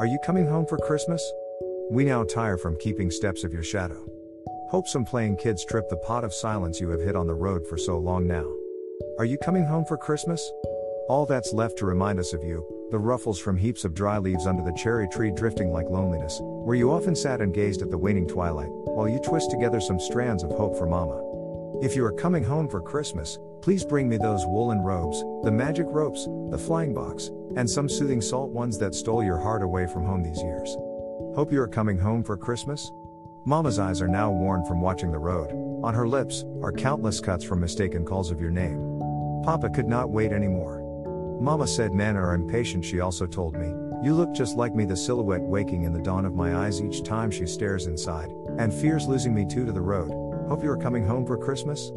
Are you coming home for Christmas? We now tire from keeping steps of your shadow. Hope some playing kids trip the pot of silence you have hit on the road for so long now. Are you coming home for Christmas? All that's left to remind us of you, the ruffles from heaps of dry leaves under the cherry tree drifting like loneliness, where you often sat and gazed at the waning twilight, while you twist together some strands of hope for Mama. If you are coming home for Christmas, please bring me those woolen robes, the magic ropes, the flying box, and some soothing salt ones that stole your heart away from home these years. Hope you are coming home for Christmas? Mama's eyes are now worn from watching the road. On her lips are countless cuts from mistaken calls of your name. Papa could not wait anymore. Mama said men are impatient, she also told me. You look just like me, the silhouette waking in the dawn of my eyes each time she stares inside, and fears losing me too to the road. Hope you are coming home for Christmas?